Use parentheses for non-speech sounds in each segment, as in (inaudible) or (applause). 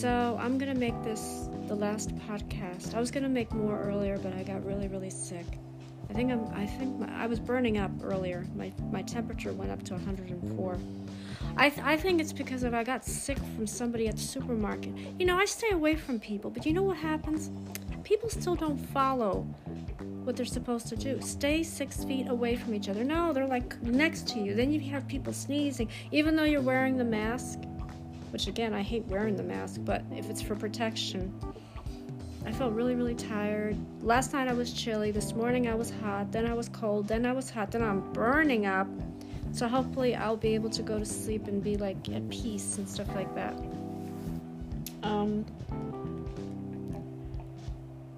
So I'm gonna make this the last podcast. I was gonna make more earlier, but I got really, really sick. I think I'm. I think my, I was burning up earlier. My my temperature went up to 104. I th- I think it's because of I got sick from somebody at the supermarket. You know, I stay away from people, but you know what happens? People still don't follow what they're supposed to do. Stay six feet away from each other. No, they're like next to you. Then you have people sneezing, even though you're wearing the mask. Which again, I hate wearing the mask, but if it's for protection, I felt really, really tired. Last night I was chilly. This morning I was hot. Then I was cold. Then I was hot. Then I'm burning up. So hopefully I'll be able to go to sleep and be like at peace and stuff like that. Um,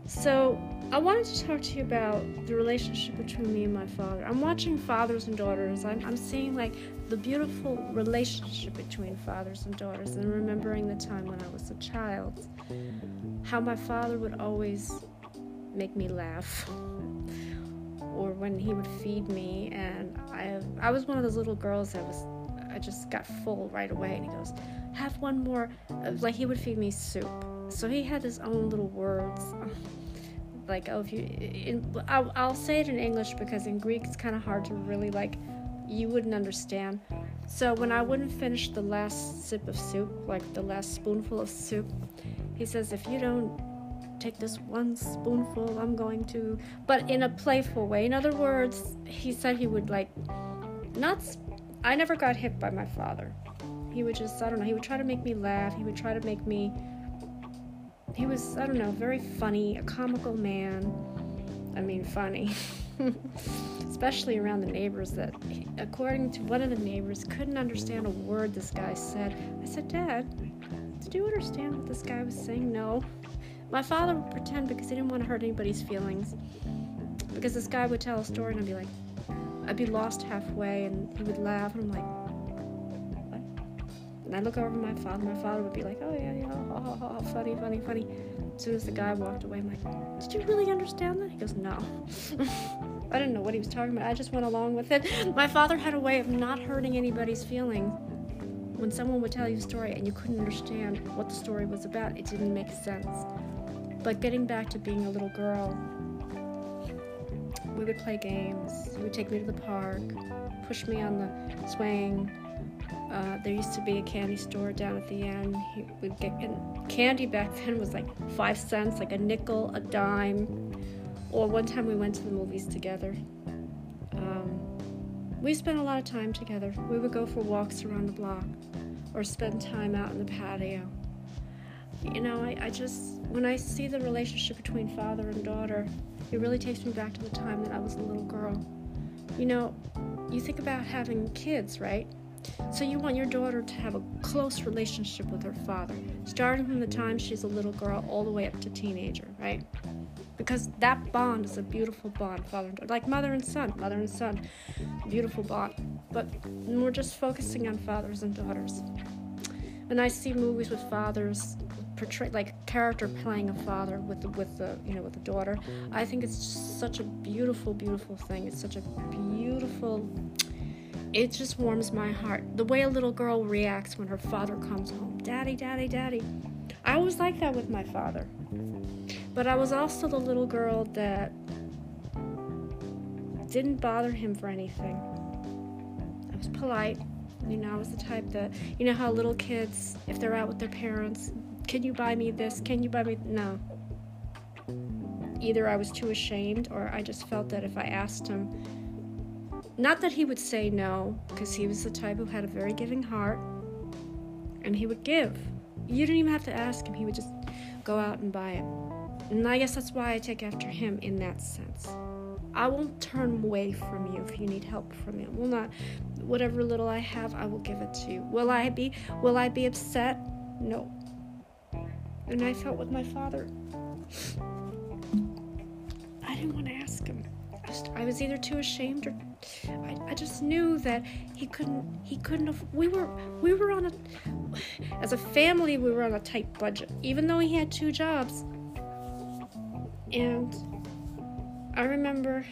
so I wanted to talk to you about the relationship between me and my father. I'm watching fathers and daughters. I'm, I'm seeing like the beautiful relationship between fathers and daughters and remembering the time when I was a child. How my father would always make me laugh. Or when he would feed me and I I was one of those little girls that was I just got full right away and he goes, "Have one more." Uh, like he would feed me soup. So he had his own little words like oh if you in, I'll, I'll say it in english because in greek it's kind of hard to really like you wouldn't understand so when i wouldn't finish the last sip of soup like the last spoonful of soup he says if you don't take this one spoonful i'm going to but in a playful way in other words he said he would like not i never got hit by my father he would just i don't know he would try to make me laugh he would try to make me he was, I don't know, very funny, a comical man. I mean, funny. (laughs) Especially around the neighbors that, according to one of the neighbors, couldn't understand a word this guy said. I said, Dad, did you understand what this guy was saying? No. My father would pretend because he didn't want to hurt anybody's feelings. Because this guy would tell a story and I'd be like, I'd be lost halfway and he would laugh and I'm like, and I look over my father. My father would be like, "Oh yeah, yeah, ha, ha, ha, funny, funny, funny." As soon as the guy walked away, I'm like, "Did you really understand that?" He goes, "No." (laughs) I didn't know what he was talking about. I just went along with it. My father had a way of not hurting anybody's feelings. When someone would tell you a story and you couldn't understand what the story was about, it didn't make sense. But getting back to being a little girl, we would play games. He would take me to the park, push me on the swing, uh, there used to be a candy store down at the end. He would get candy back then was like five cents, like a nickel, a dime. Or one time we went to the movies together. Um, we spent a lot of time together. We would go for walks around the block or spend time out in the patio. You know, I, I just, when I see the relationship between father and daughter, it really takes me back to the time that I was a little girl. You know, you think about having kids, right? So you want your daughter to have a close relationship with her father, starting from the time she's a little girl all the way up to teenager, right? Because that bond is a beautiful bond, father and daughter, like mother and son, mother and son, beautiful bond. But we're just focusing on fathers and daughters. When I see movies with fathers portray like character playing a father with the with the you know with the daughter, I think it's such a beautiful, beautiful thing. It's such a beautiful it just warms my heart. The way a little girl reacts when her father comes home Daddy, Daddy, Daddy. I was like that with my father. But I was also the little girl that didn't bother him for anything. I was polite. You know, I was the type that, you know, how little kids, if they're out with their parents, can you buy me this? Can you buy me? No. Either I was too ashamed or I just felt that if I asked him, not that he would say no, because he was the type who had a very giving heart, and he would give. You didn't even have to ask him, he would just go out and buy it. And I guess that's why I take after him in that sense. I won't turn away from you if you need help from me. I will not whatever little I have, I will give it to you. Will I be will I be upset? No. And I felt with my father. I didn't want to ask him. I was either too ashamed or I, I just knew that he couldn't he couldn't have we were we were on a as a family we were on a tight budget even though he had two jobs and I remember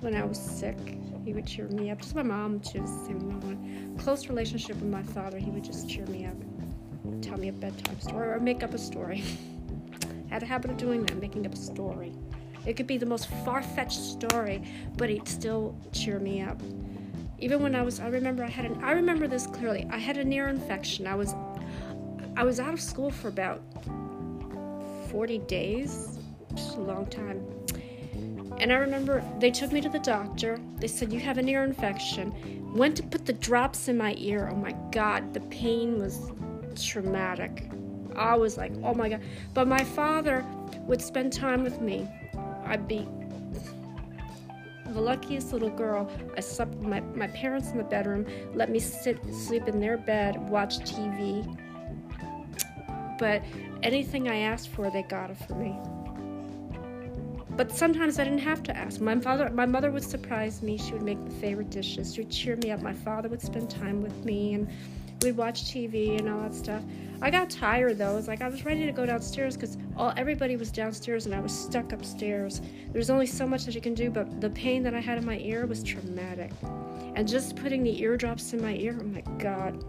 when I was sick He would cheer me up. Just my mom, she the same one. Close relationship with my father. He would just cheer me up, tell me a bedtime story, or make up a story. I (laughs) Had a habit of doing that, making up a story. It could be the most far-fetched story, but he'd still cheer me up. Even when I was, I remember I had an, I remember this clearly. I had an ear infection. I was, I was out of school for about 40 days, just a long time. And I remember they took me to the doctor. They said, You have an ear infection. Went to put the drops in my ear. Oh my God, the pain was traumatic. I was like, Oh my God. But my father would spend time with me. I'd be the luckiest little girl. I slept with my, my parents in the bedroom, let me sit sleep in their bed, watch TV. But anything I asked for, they got it for me. But sometimes I didn't have to ask. My father, my mother would surprise me. She would make the favorite dishes. She would cheer me up. My father would spend time with me, and we'd watch TV and all that stuff. I got tired though. It was like I was ready to go downstairs because all everybody was downstairs and I was stuck upstairs. There's only so much that you can do, but the pain that I had in my ear was traumatic. And just putting the eardrops in my ear, oh my god,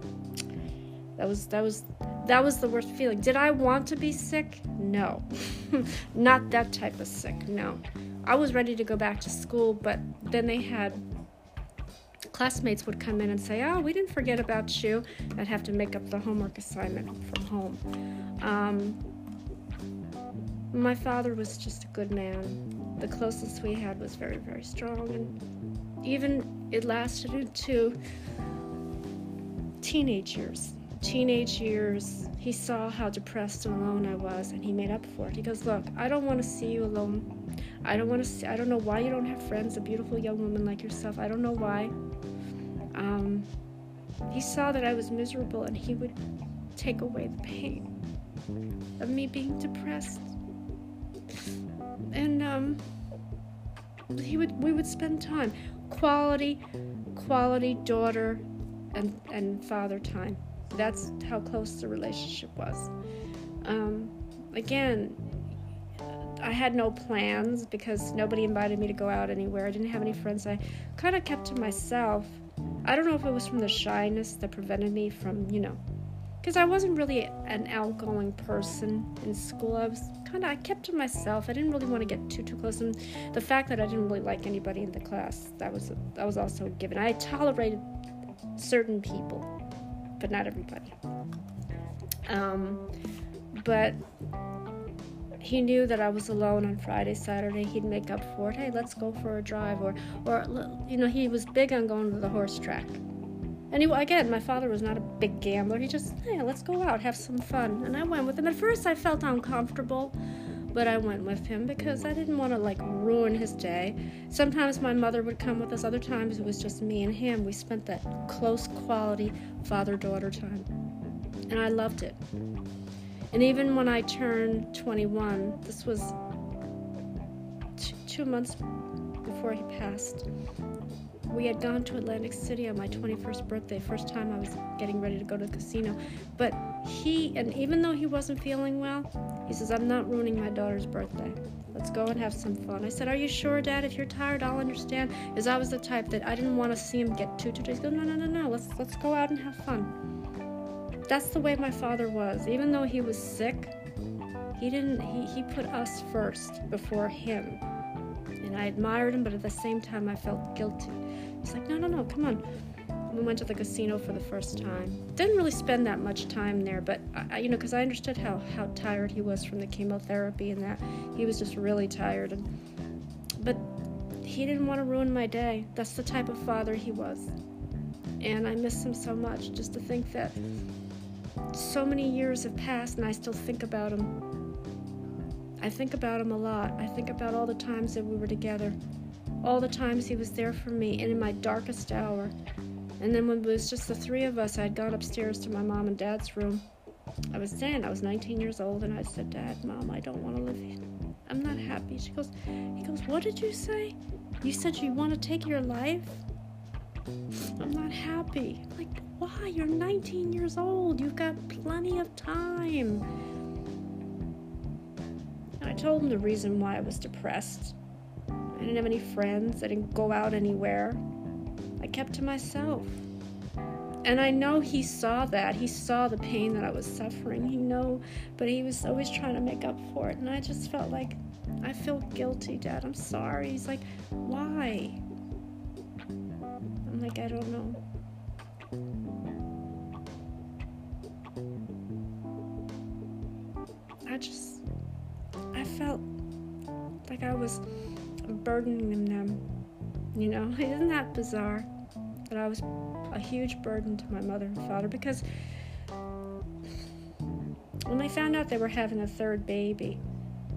that was that was that was the worst feeling. Did I want to be sick? No. (laughs) Not that type of sick, no. I was ready to go back to school, but then they had classmates would come in and say, Oh, we didn't forget about you. I'd have to make up the homework assignment from home. Um, my father was just a good man. The closest we had was very, very strong, and even it lasted into teenage years teenage years, he saw how depressed and alone I was, and he made up for it. He goes, "Look, I don't want to see you alone. I don't want to see. I don't know why you don't have friends. A beautiful young woman like yourself. I don't know why." Um, he saw that I was miserable, and he would take away the pain of me being depressed. And um, he would. We would spend time, quality, quality daughter, and and father time that's how close the relationship was. Um, again, I had no plans because nobody invited me to go out anywhere. I didn't have any friends. I kind of kept to myself. I don't know if it was from the shyness that prevented me from, you know, because I wasn't really an outgoing person in school. I was kind of I kept to myself. I didn't really want to get too too close, and the fact that I didn't really like anybody in the class that was that was also given. I tolerated certain people but not everybody. Um, but he knew that I was alone on Friday, Saturday. He'd make up for it. Hey, let's go for a drive, or, or you know, he was big on going to the horse track. And he, again, my father was not a big gambler. He just, hey, let's go out, have some fun. And I went with him. At first, I felt uncomfortable but I went with him because I didn't want to like ruin his day. Sometimes my mother would come with us, other times it was just me and him. We spent that close quality father daughter time, and I loved it. And even when I turned 21, this was t- two months before he passed. We had gone to Atlantic City on my 21st birthday, first time I was getting ready to go to the casino. But he, and even though he wasn't feeling well, he says, I'm not ruining my daughter's birthday. Let's go and have some fun. I said, Are you sure, Dad? If you're tired, I'll understand. Because I was the type that I didn't want to see him get too too. He goes, No, no, no, no. Let's let's go out and have fun. That's the way my father was. Even though he was sick, he didn't. He he put us first before him. And I admired him, but at the same time, I felt guilty. He's like, No, no, no. Come on we went to the casino for the first time. Didn't really spend that much time there, but I, you know, because I understood how how tired he was from the chemotherapy and that he was just really tired. And but he didn't want to ruin my day. That's the type of father he was, and I miss him so much. Just to think that so many years have passed and I still think about him. I think about him a lot. I think about all the times that we were together, all the times he was there for me, and in my darkest hour. And then when it was just the three of us, I had gone upstairs to my mom and dad's room. I was saying I was 19 years old, and I said, Dad, Mom, I don't want to live here. I'm not happy. She goes, He goes, What did you say? You said you want to take your life? I'm not happy. I'm like, why? You're 19 years old. You've got plenty of time. And I told him the reason why I was depressed. I didn't have any friends. I didn't go out anywhere. I kept to myself. And I know he saw that. He saw the pain that I was suffering. He know, but he was always trying to make up for it. And I just felt like I feel guilty, Dad. I'm sorry. He's like, why? I'm like, I don't know. I just, I felt like I was burdening them. You know, (laughs) isn't that bizarre? That I was a huge burden to my mother and father because when they found out they were having a third baby,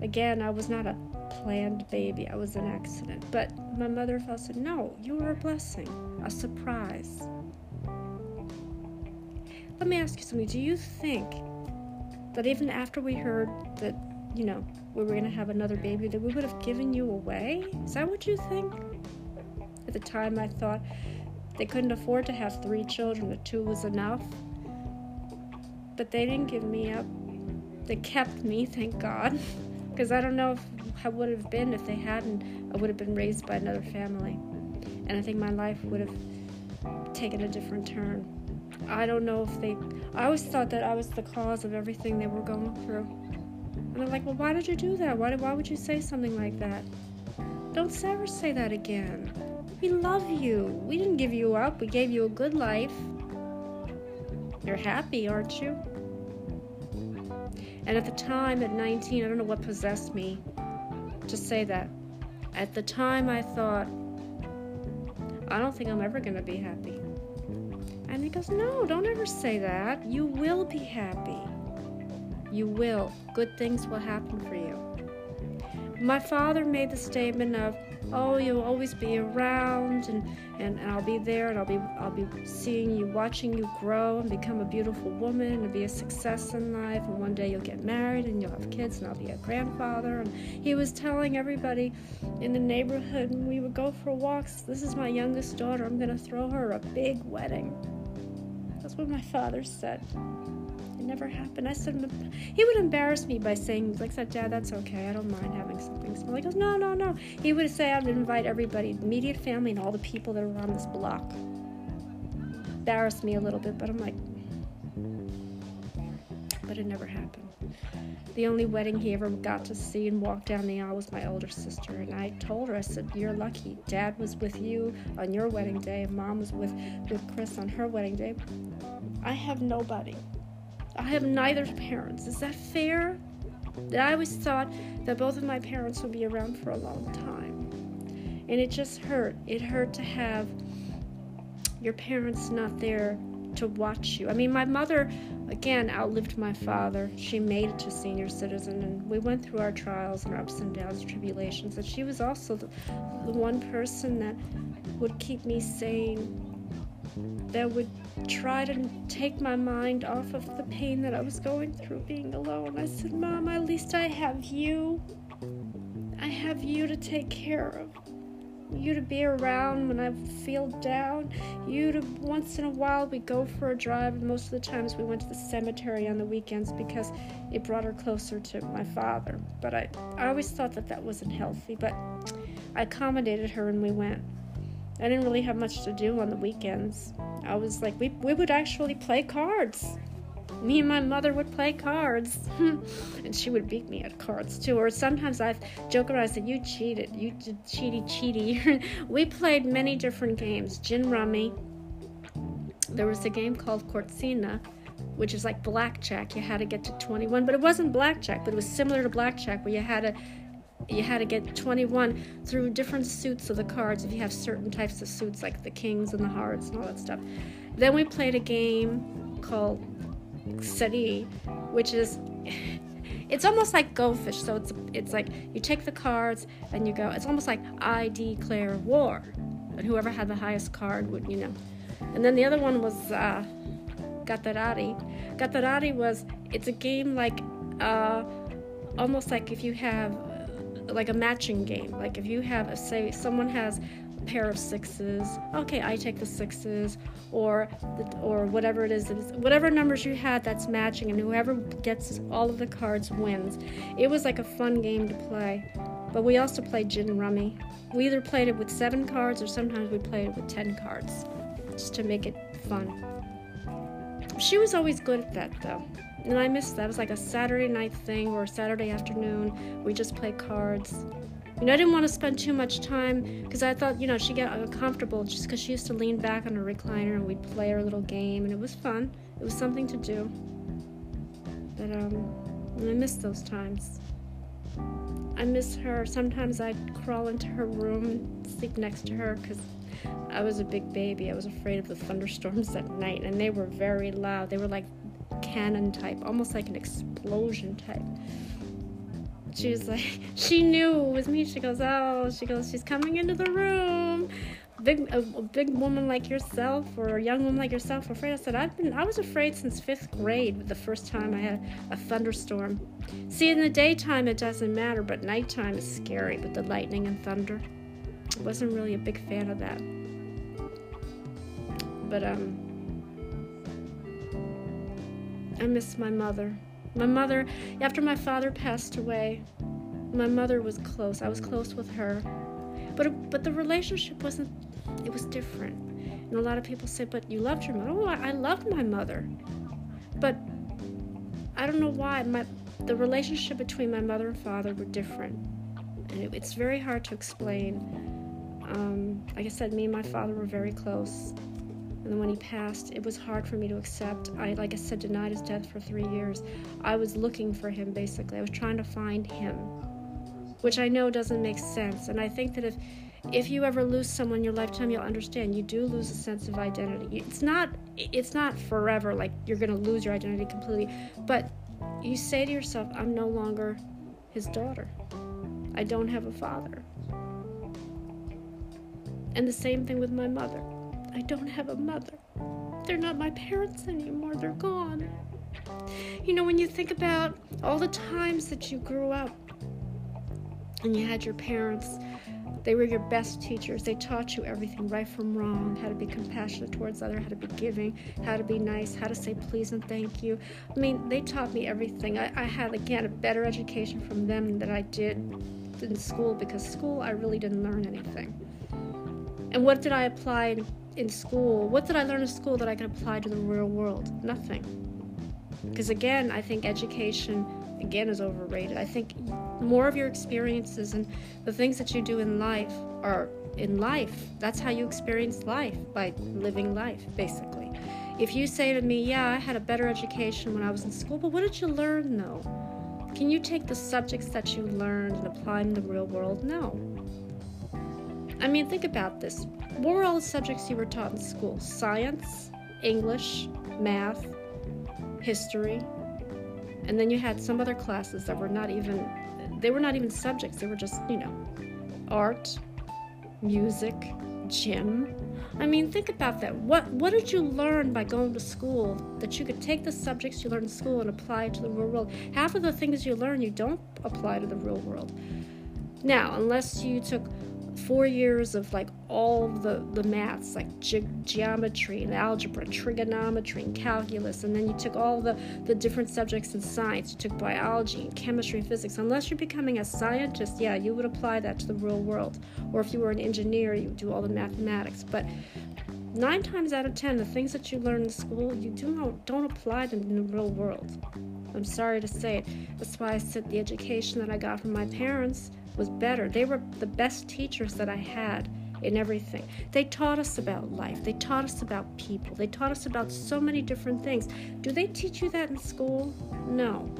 again, I was not a planned baby, I was an accident. But my mother and father said, No, you were a blessing, a surprise. Let me ask you something. Do you think that even after we heard that, you know, we were going to have another baby, that we would have given you away? Is that what you think? At the time, I thought they couldn't afford to have three children, that two was enough. But they didn't give me up. They kept me, thank God. (laughs) Because I don't know if, how would have been if they hadn't. I would have been raised by another family. And I think my life would have taken a different turn. I don't know if they. I always thought that I was the cause of everything they were going through. And I'm like, well, why did you do that? Why, why would you say something like that? Don't ever say that again. We love you. We didn't give you up, we gave you a good life. You're happy, aren't you? And at the time, at 19, I don't know what possessed me to say that. At the time, I thought, I don't think I'm ever going to be happy. And he goes, No, don't ever say that. You will be happy. You will. Good things will happen for you. My father made the statement of, oh you'll always be around and, and, and I'll be there and I'll be I'll be seeing you watching you grow and become a beautiful woman and be a success in life. And one day you'll get married and you'll have kids and I'll be a grandfather. And he was telling everybody in the neighborhood and we would go for walks this is my youngest daughter. I'm gonna throw her a big wedding. That's what my father said never happened. I said, he would embarrass me by saying, like, said, Dad, that's okay. I don't mind having something small. He goes, no, no, no. He would say, I would invite everybody, immediate family, and all the people that were on this block. Embarrassed me a little bit, but I'm like, but it never happened. The only wedding he ever got to see and walk down the aisle was my older sister. And I told her, I said, You're lucky. Dad was with you on your wedding day, and mom was with, with Chris on her wedding day. I have nobody. I have neither parents. Is that fair? That I always thought that both of my parents would be around for a long time. And it just hurt. It hurt to have your parents not there to watch you. I mean, my mother, again, outlived my father. She made it to senior citizen, and we went through our trials and our ups and downs, tribulations. And she was also the, the one person that would keep me sane that would try to take my mind off of the pain that I was going through being alone. I said, Mom, at least I have you. I have you to take care of. You to be around when I feel down. You to once in a while we go for a drive. And most of the times we went to the cemetery on the weekends because it brought her closer to my father. But I, I always thought that that wasn't healthy. But I accommodated her and we went. I didn't really have much to do on the weekends. I was like, we, we would actually play cards. Me and my mother would play cards. (laughs) and she would beat me at cards too. Or sometimes I'd joke around, and said, You cheated. You did cheaty, cheaty. (laughs) we played many different games gin rummy. There was a game called Cortina, which is like blackjack. You had to get to 21, but it wasn't blackjack, but it was similar to blackjack where you had to you had to get 21 through different suits of the cards if you have certain types of suits like the kings and the hearts and all that stuff. Then we played a game called Sari, which is (laughs) it's almost like Go Fish. So it's it's like you take the cards and you go. It's almost like I declare war, and whoever had the highest card would you know. And then the other one was uh, Gatarari. Gatarari was it's a game like uh, almost like if you have like a matching game. Like if you have, a, say, someone has a pair of sixes, okay, I take the sixes, or the, or whatever it is, whatever numbers you had that's matching, and whoever gets all of the cards wins. It was like a fun game to play. But we also played gin rummy. We either played it with seven cards or sometimes we played it with ten cards, just to make it fun. She was always good at that though. And I missed that. It was like a Saturday night thing or a Saturday afternoon. We just play cards. You know, I didn't want to spend too much time because I thought, you know, she'd get uncomfortable just because she used to lean back on her recliner and we'd play our little game, and it was fun. It was something to do. But, um, I miss those times. I miss her. Sometimes I'd crawl into her room and sleep next to her because I was a big baby. I was afraid of the thunderstorms (laughs) at night, and they were very loud. They were like cannon type, almost like an explosion type. She was like, (laughs) she knew it was me. She goes, oh, she goes, she's coming into the room. Big, a, a big woman like yourself, or a young woman like yourself, afraid. I said, I've been, I was afraid since fifth grade. The first time I had a thunderstorm. See, in the daytime it doesn't matter, but nighttime is scary with the lightning and thunder. I wasn't really a big fan of that. But um, I miss my mother. My mother, after my father passed away, my mother was close. I was close with her. But but the relationship wasn't it was different. And a lot of people say, "But you loved your mother." Oh, I, loved my mother. But I don't know why my the relationship between my mother and father were different. And it, it's very hard to explain. Um, like I said, me and my father were very close. And then when he passed, it was hard for me to accept. I, like I said, denied his death for three years. I was looking for him, basically. I was trying to find him, which I know doesn't make sense. And I think that if if you ever lose someone in your lifetime, you'll understand. You do lose a sense of identity. It's not it's not forever, like you're gonna lose your identity completely. But you say to yourself, I'm no longer his daughter. I don't have a father. And the same thing with my mother. I don't have a mother. They're not my parents anymore, they're gone. You know, when you think about all the times that you grew up and you had your parents, they were your best teachers. They taught you everything right from wrong, how to be compassionate towards others, how to be giving, how to be nice, how to say please and thank you. I mean, they taught me everything. I, I had, again, a better education from them than I did in school because school, I really didn't learn anything. And what did I apply school, what did I learn in school that I could apply to the real world? Nothing. Because again, I think education again is overrated. I think more of your experiences and the things that you do in life are in life. That's how you experience life by living life, basically. If you say to me, "Yeah, I had a better education when I was in school," but what did you learn though? Can you take the subjects that you learned and apply them in the real world? No. I mean, think about this. What were all the subjects you were taught in school? Science, English, math, history, and then you had some other classes that were not even they were not even subjects. They were just, you know, art, music, gym. I mean, think about that. What what did you learn by going to school that you could take the subjects you learned in school and apply it to the real world? Half of the things you learn you don't apply to the real world. Now, unless you took four years of like all the, the maths, like ge- geometry and algebra, trigonometry and calculus, and then you took all the, the different subjects in science. You took biology and chemistry and physics. Unless you're becoming a scientist, yeah, you would apply that to the real world. Or if you were an engineer, you would do all the mathematics. But nine times out of ten, the things that you learn in school, you do not, don't apply them in the real world. I'm sorry to say it. That's why I said the education that I got from my parents was better. They were the best teachers that I had in everything. They taught us about life. They taught us about people. They taught us about so many different things. Do they teach you that in school? No.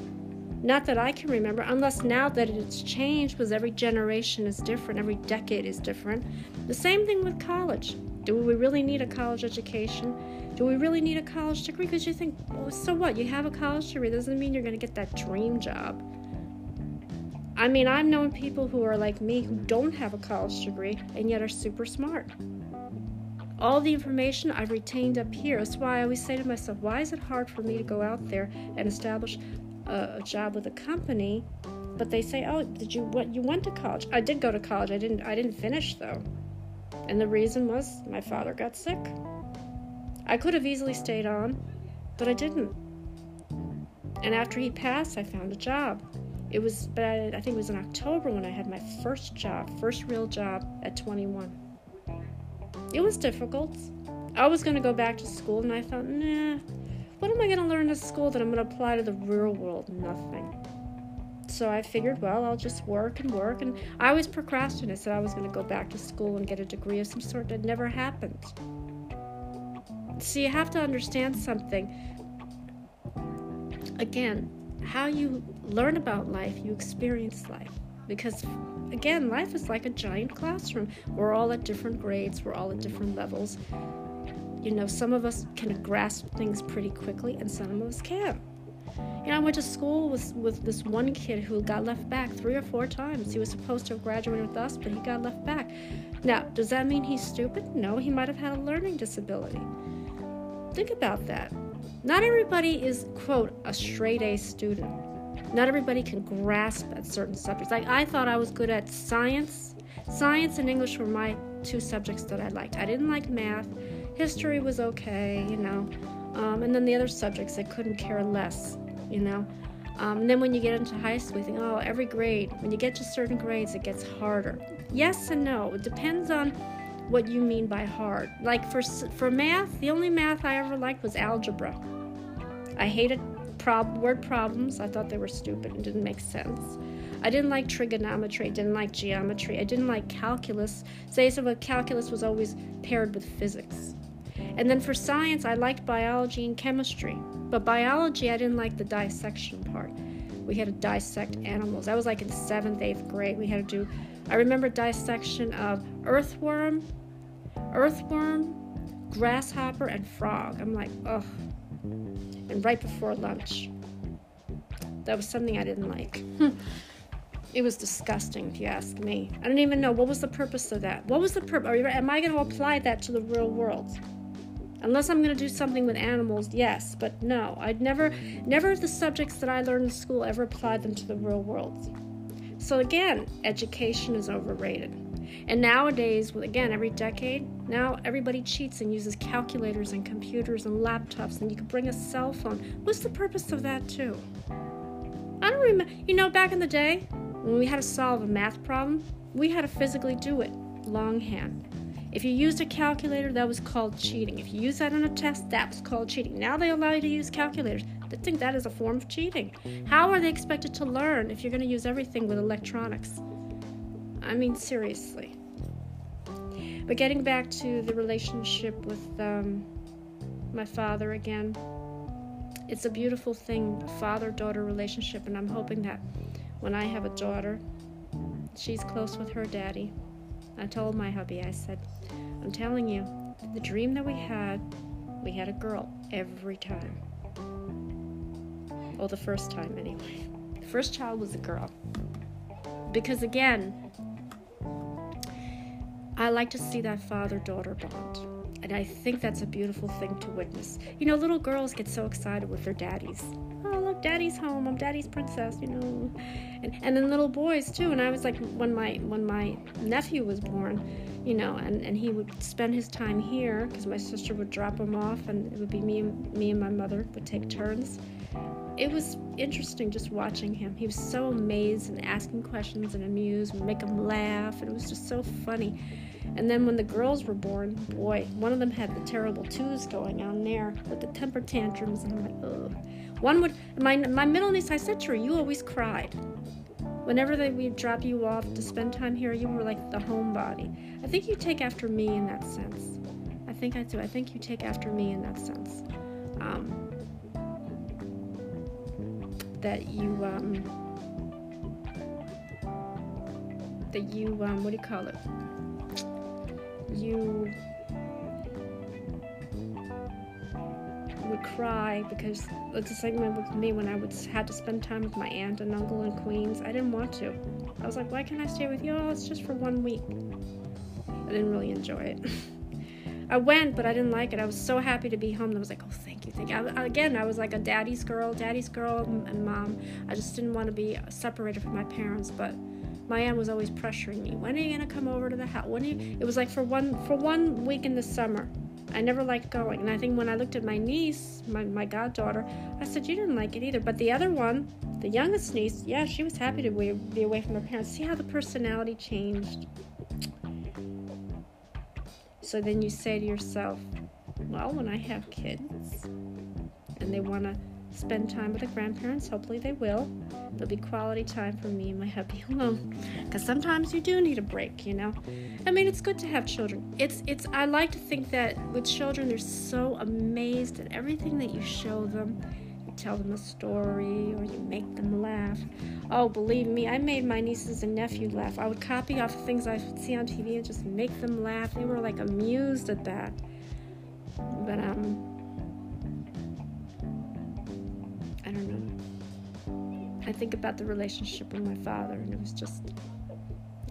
Not that I can remember, unless now that it's changed because every generation is different, every decade is different. The same thing with college. Do we really need a college education? Do we really need a college degree? Because you think, well, so what? You have a college degree doesn't mean you're going to get that dream job. I mean, I've known people who are like me who don't have a college degree and yet are super smart. All the information I've retained up here. That's why I always say to myself, why is it hard for me to go out there and establish a, a job with a company? But they say, "Oh, did you what you went to college?" I did go to college. I didn't I didn't finish though. And the reason was my father got sick. I could have easily stayed on, but I didn't. And after he passed, I found a job. It was, but I, I think it was in October when I had my first job, first real job at 21. It was difficult. I was going to go back to school, and I thought, nah, what am I going to learn at school that I'm going to apply to the real world? Nothing. So I figured, well, I'll just work and work. And I always procrastinated. Said I was going to go back to school and get a degree of some sort. That never happened. See, you have to understand something. Again, how you learn about life, you experience life. Because, again, life is like a giant classroom. We're all at different grades, we're all at different levels. You know, some of us can grasp things pretty quickly, and some of us can't. You know, I went to school with, with this one kid who got left back three or four times. He was supposed to have graduated with us, but he got left back. Now, does that mean he's stupid? No, he might have had a learning disability. Think about that. Not everybody is, quote, a straight A student. Not everybody can grasp at certain subjects. Like, I thought I was good at science. Science and English were my two subjects that I liked. I didn't like math. History was okay, you know. Um, and then the other subjects I couldn't care less, you know. Um, and then when you get into high school, you think, oh, every grade, when you get to certain grades, it gets harder. Yes and no. It depends on what you mean by hard. Like for for math, the only math I ever liked was algebra. I hated prob- word problems. I thought they were stupid and didn't make sense. I didn't like trigonometry. I didn't like geometry. I didn't like calculus. Say some of calculus was always paired with physics. And then for science, I liked biology and chemistry. But biology, I didn't like the dissection part. We had to dissect animals. That was like in seventh, eighth grade. We had to do, I remember dissection of earthworm, earthworm, grasshopper, and frog. I'm like, ugh. And right before lunch. That was something I didn't like. (laughs) it was disgusting, if you ask me. I don't even know what was the purpose of that. What was the purpose? Am I going to apply that to the real world? Unless I'm going to do something with animals, yes, but no. I'd never, never the subjects that I learned in school ever applied them to the real world. So again, education is overrated. And nowadays, again, every decade, now everybody cheats and uses calculators and computers and laptops, and you can bring a cell phone. What's the purpose of that, too? I don't remember. You know, back in the day, when we had to solve a math problem, we had to physically do it longhand. If you used a calculator, that was called cheating. If you used that on a test, that was called cheating. Now they allow you to use calculators. They think that is a form of cheating. How are they expected to learn if you're going to use everything with electronics? I mean, seriously. But getting back to the relationship with um, my father again, it's a beautiful thing, father daughter relationship, and I'm hoping that when I have a daughter, she's close with her daddy. I told my hubby, I said, I'm telling you, the dream that we had, we had a girl every time. Well, the first time, anyway. The first child was a girl. Because again, I like to see that father daughter bond. And I think that's a beautiful thing to witness. You know, little girls get so excited with their daddies. Oh, look, daddy's home. I'm daddy's princess, you know. And, and then little boys too. And I was like, when my when my nephew was born, you know, and, and he would spend his time here because my sister would drop him off, and it would be me and me and my mother would take turns. It was interesting just watching him. He was so amazed and asking questions and amused, and make him laugh, and it was just so funny. And then when the girls were born, boy, one of them had the terrible twos going on there with the temper tantrums, and I'm like, ugh. One would my my middle niece. I said to her, "You always cried." Whenever they, we'd drop you off to spend time here, you were like the homebody. I think you take after me in that sense. I think I do. I think you take after me in that sense. Um, that you, um, that you, um, what do you call it? You would cry because it's the same way with me when I would had to spend time with my aunt and uncle in Queens. I didn't want to. I was like, why can't I stay with y'all? it's just for one week. I didn't really enjoy it. (laughs) I went, but I didn't like it. I was so happy to be home. I was like, oh, thank you, thank you. I, again, I was like a daddy's girl, daddy's girl, and mom. I just didn't want to be separated from my parents, but my aunt was always pressuring me. When are you gonna come over to the house? When are you? It was like for one for one week in the summer. I never liked going. And I think when I looked at my niece, my, my goddaughter, I said, You didn't like it either. But the other one, The youngest niece, yeah, she was happy to be away from her parents. See how the personality changed. So then you say to yourself, well, when I have kids and they want to spend time with the grandparents, hopefully they will, there'll be quality time for me and my hubby (laughs) alone. Because sometimes you do need a break, you know? I mean, it's good to have children. It's, it's, I like to think that with children, they're so amazed at everything that you show them. You tell them a story or you make them laugh. Oh, believe me, I made my nieces and nephew laugh. I would copy off the things I would see on TV and just make them laugh. They were like amused at that. But, um, I think about the relationship with my father, and it was just,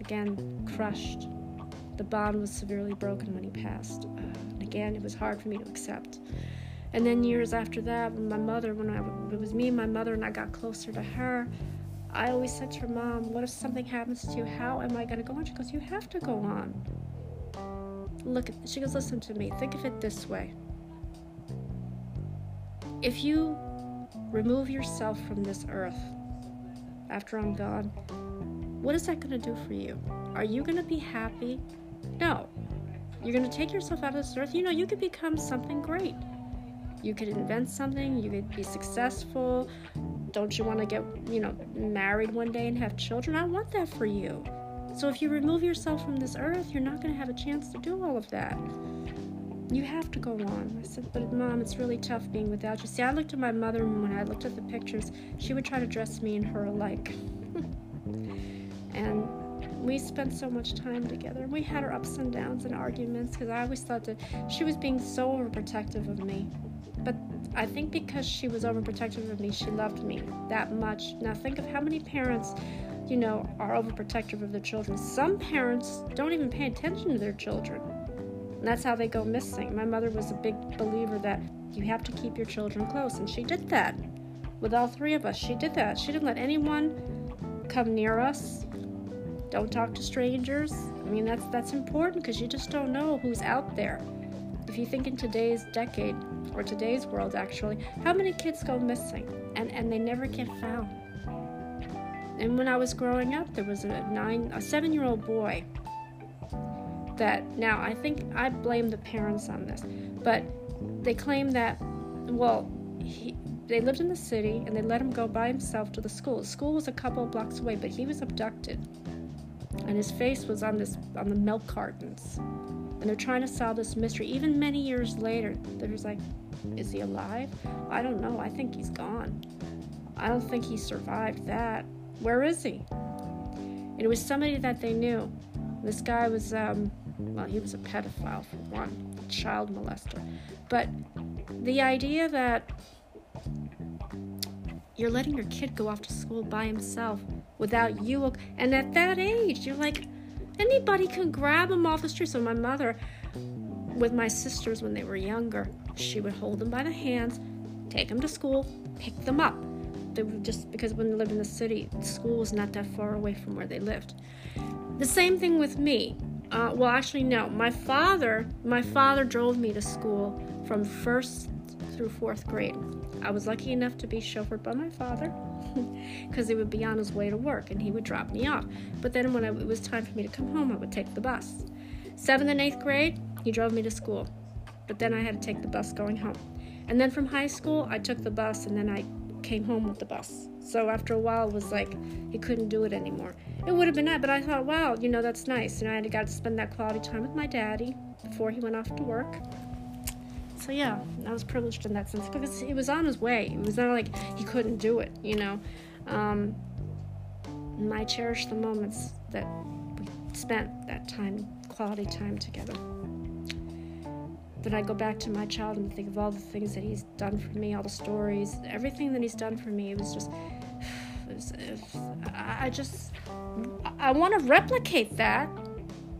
again, crushed. The bond was severely broken when he passed. Uh, and again, it was hard for me to accept. And then years after that, when my mother, when I, it was me and my mother, and I got closer to her, I always said to her, Mom, what if something happens to you? How am I going to go on? She goes, You have to go on. Look, she goes, Listen to me. Think of it this way. If you remove yourself from this earth after I'm gone, what is that going to do for you? Are you going to be happy? No. You're going to take yourself out of this earth. You know, you could become something great. You could invent something, you could be successful. Don't you want to get, you know, married one day and have children? I want that for you. So if you remove yourself from this earth, you're not going to have a chance to do all of that. You have to go on. I said, But mom, it's really tough being without you. See, I looked at my mother, and when I looked at the pictures, she would try to dress me and her alike. (laughs) and we spent so much time together. We had our ups and downs and arguments because I always thought that she was being so overprotective of me. But I think because she was overprotective of me, she loved me that much. Now, think of how many parents, you know, are overprotective of their children. Some parents don't even pay attention to their children. And that's how they go missing. My mother was a big believer that you have to keep your children close, and she did that with all three of us. She did that. She didn't let anyone come near us. Don't talk to strangers. I mean, that's that's important because you just don't know who's out there. If you think in today's decade or today's world, actually, how many kids go missing and and they never get found? And when I was growing up, there was a nine, a seven-year-old boy that now I think I blame the parents on this, but they claim that, well, he, they lived in the city and they let him go by himself to the school. The school was a couple of blocks away, but he was abducted, and his face was on this on the milk cartons, and they're trying to solve this mystery. Even many years later, they're like, is he alive? I don't know. I think he's gone. I don't think he survived that. Where is he? And it was somebody that they knew. This guy was um, well, he was a pedophile for one, a child molester. But the idea that you're letting your kid go off to school by himself without you, and at that age, you're like, anybody can grab him off the street. So my mother, with my sisters when they were younger, she would hold them by the hands, take them to school, pick them up. They were just because when they lived in the city, school was not that far away from where they lived. The same thing with me. Uh, well, actually, no. My father, my father drove me to school from first through fourth grade. I was lucky enough to be chauffeured by my father (laughs) because he would be on his way to work and he would drop me off. But then when I, it was time for me to come home, I would take the bus. Seventh and eighth grade, he drove me to school, but then I had to take the bus going home. And then from high school, I took the bus and then I came home with the bus. So after a while, it was like he couldn't do it anymore. It would have been nice, but I thought, wow, you know, that's nice. And I had got to spend that quality time with my daddy before he went off to work. So yeah, I was privileged in that sense because he was on his way. It was not like he couldn't do it, you know. Um, and I cherish the moments that we spent that time, quality time together. Then I go back to my child and think of all the things that he's done for me, all the stories, everything that he's done for me. It was just, it was, (sighs) it was, I just, I want to replicate that.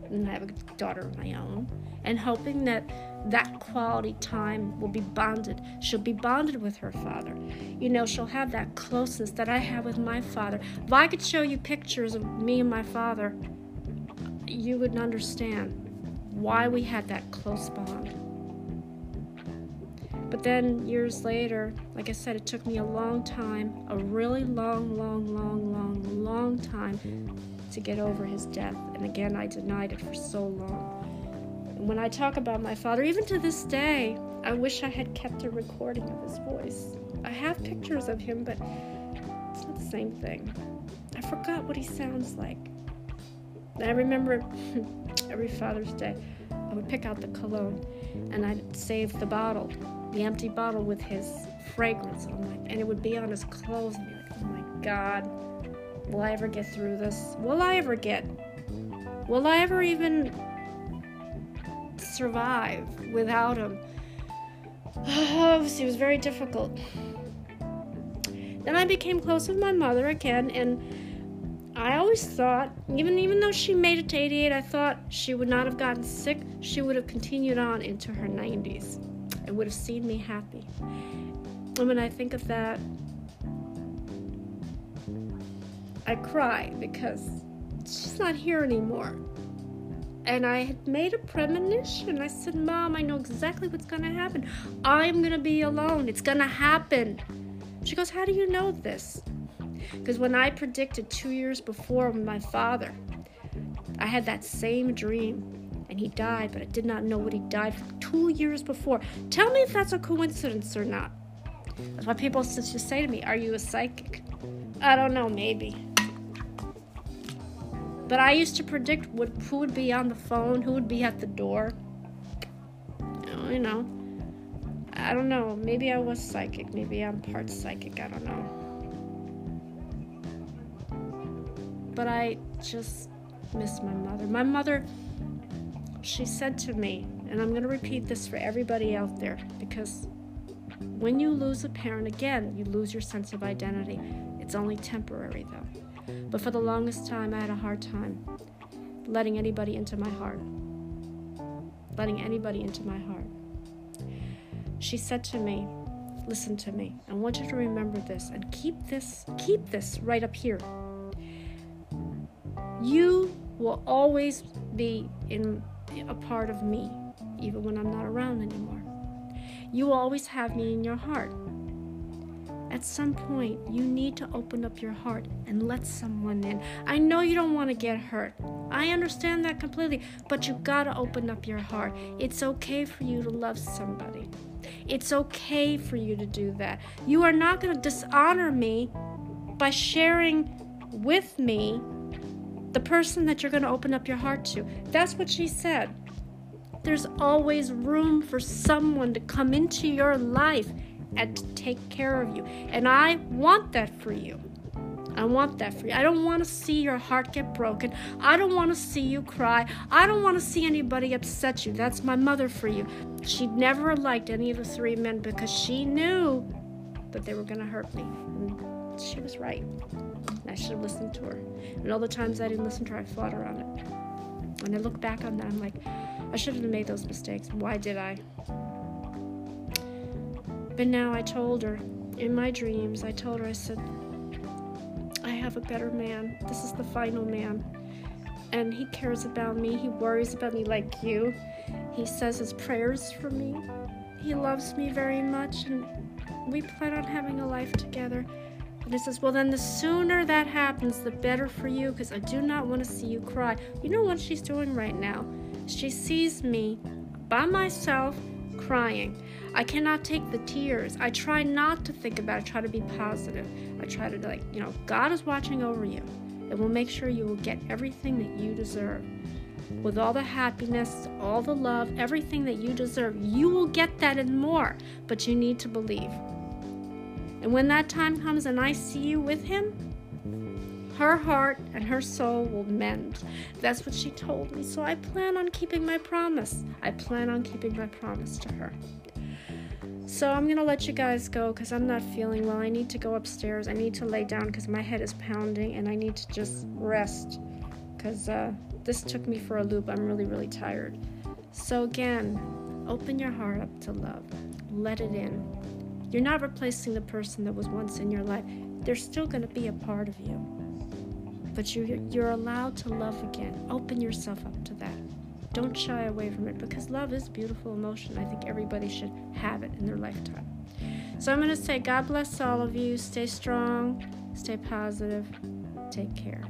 And I have a daughter of my own, and hoping that that quality time will be bonded. She'll be bonded with her father. You know, she'll have that closeness that I have with my father. If I could show you pictures of me and my father, you would understand why we had that close bond. But then years later, like I said, it took me a long time, a really long, long, long, long, long time to get over his death. And again, I denied it for so long. And when I talk about my father, even to this day, I wish I had kept a recording of his voice. I have pictures of him, but it's not the same thing. I forgot what he sounds like. I remember (laughs) every Father's Day, I would pick out the cologne and I'd save the bottle, the empty bottle with his fragrance on it, and it would be on his clothes. And be like, oh my God, will I ever get through this? Will I ever get? Will I ever even survive without him? (sighs) Obviously, it was very difficult. Then I became close with my mother again, and I always thought, even even though she made it to 88, I thought she would not have gotten sick. She would have continued on into her 90s and would have seen me happy. And when I think of that, I cry because she's not here anymore. And I had made a premonition. I said, Mom, I know exactly what's going to happen. I'm going to be alone. It's going to happen. She goes, How do you know this? Because when I predicted two years before with my father, I had that same dream and he died, but I did not know what he died from two years before. Tell me if that's a coincidence or not. That's why people just say to me, Are you a psychic? I don't know, maybe. But I used to predict what, who would be on the phone, who would be at the door. Oh, you know, I don't know. Maybe I was psychic. Maybe I'm part psychic. I don't know. but I just miss my mother. My mother, she said to me, and I'm going to repeat this for everybody out there because when you lose a parent, again, you lose your sense of identity. It's only temporary though. But for the longest time, I had a hard time letting anybody into my heart. Letting anybody into my heart. She said to me, Listen to me. I want you to remember this and keep this, keep this right up here you will always be in a part of me, even when I'm not around anymore. You will always have me in your heart. At some point, you need to open up your heart and let someone in. I know you don't want to get hurt. I understand that completely, but you got to open up your heart. It's okay for you to love somebody. It's okay for you to do that. You are not going to dishonor me by sharing with me the person that you're going to open up your heart to. That's what she said. There's always room for someone to come into your life and to take care of you. And I want that for you. I want that for you. I don't want to see your heart get broken. I don't want to see you cry. I don't want to see anybody upset you. That's my mother for you. She never liked any of the three men because she knew that they were going to hurt me. And she was right. I should have listened to her. And all the times I didn't listen to her, I fought her on it. When I look back on that, I'm like, I shouldn't have made those mistakes. Why did I? But now I told her, in my dreams, I told her, I said, I have a better man. This is the final man. And he cares about me. He worries about me like you. He says his prayers for me. He loves me very much, and we plan on having a life together. And he says, Well, then the sooner that happens, the better for you, because I do not want to see you cry. You know what she's doing right now? She sees me by myself crying. I cannot take the tears. I try not to think about it, I try to be positive. I try to, like, you know, God is watching over you and will make sure you will get everything that you deserve. With all the happiness, all the love, everything that you deserve, you will get that and more, but you need to believe. And when that time comes and I see you with him, her heart and her soul will mend. That's what she told me. So I plan on keeping my promise. I plan on keeping my promise to her. So I'm to let you guys go because I'm not feeling well. I need to go upstairs. I need to lay down because my head is pounding and I need to just rest because uh, this took me for a loop. I'm really, really tired. So again, open your heart up to love. Let it in. You're not replacing the person that was once in your life. They're still going to be a part of you. But you're, you're allowed to love again. Open yourself up to that. Don't shy away from it because love is beautiful emotion. I think everybody should have it in their lifetime. So I'm going to say, God bless all of you. Stay strong, stay positive, take care.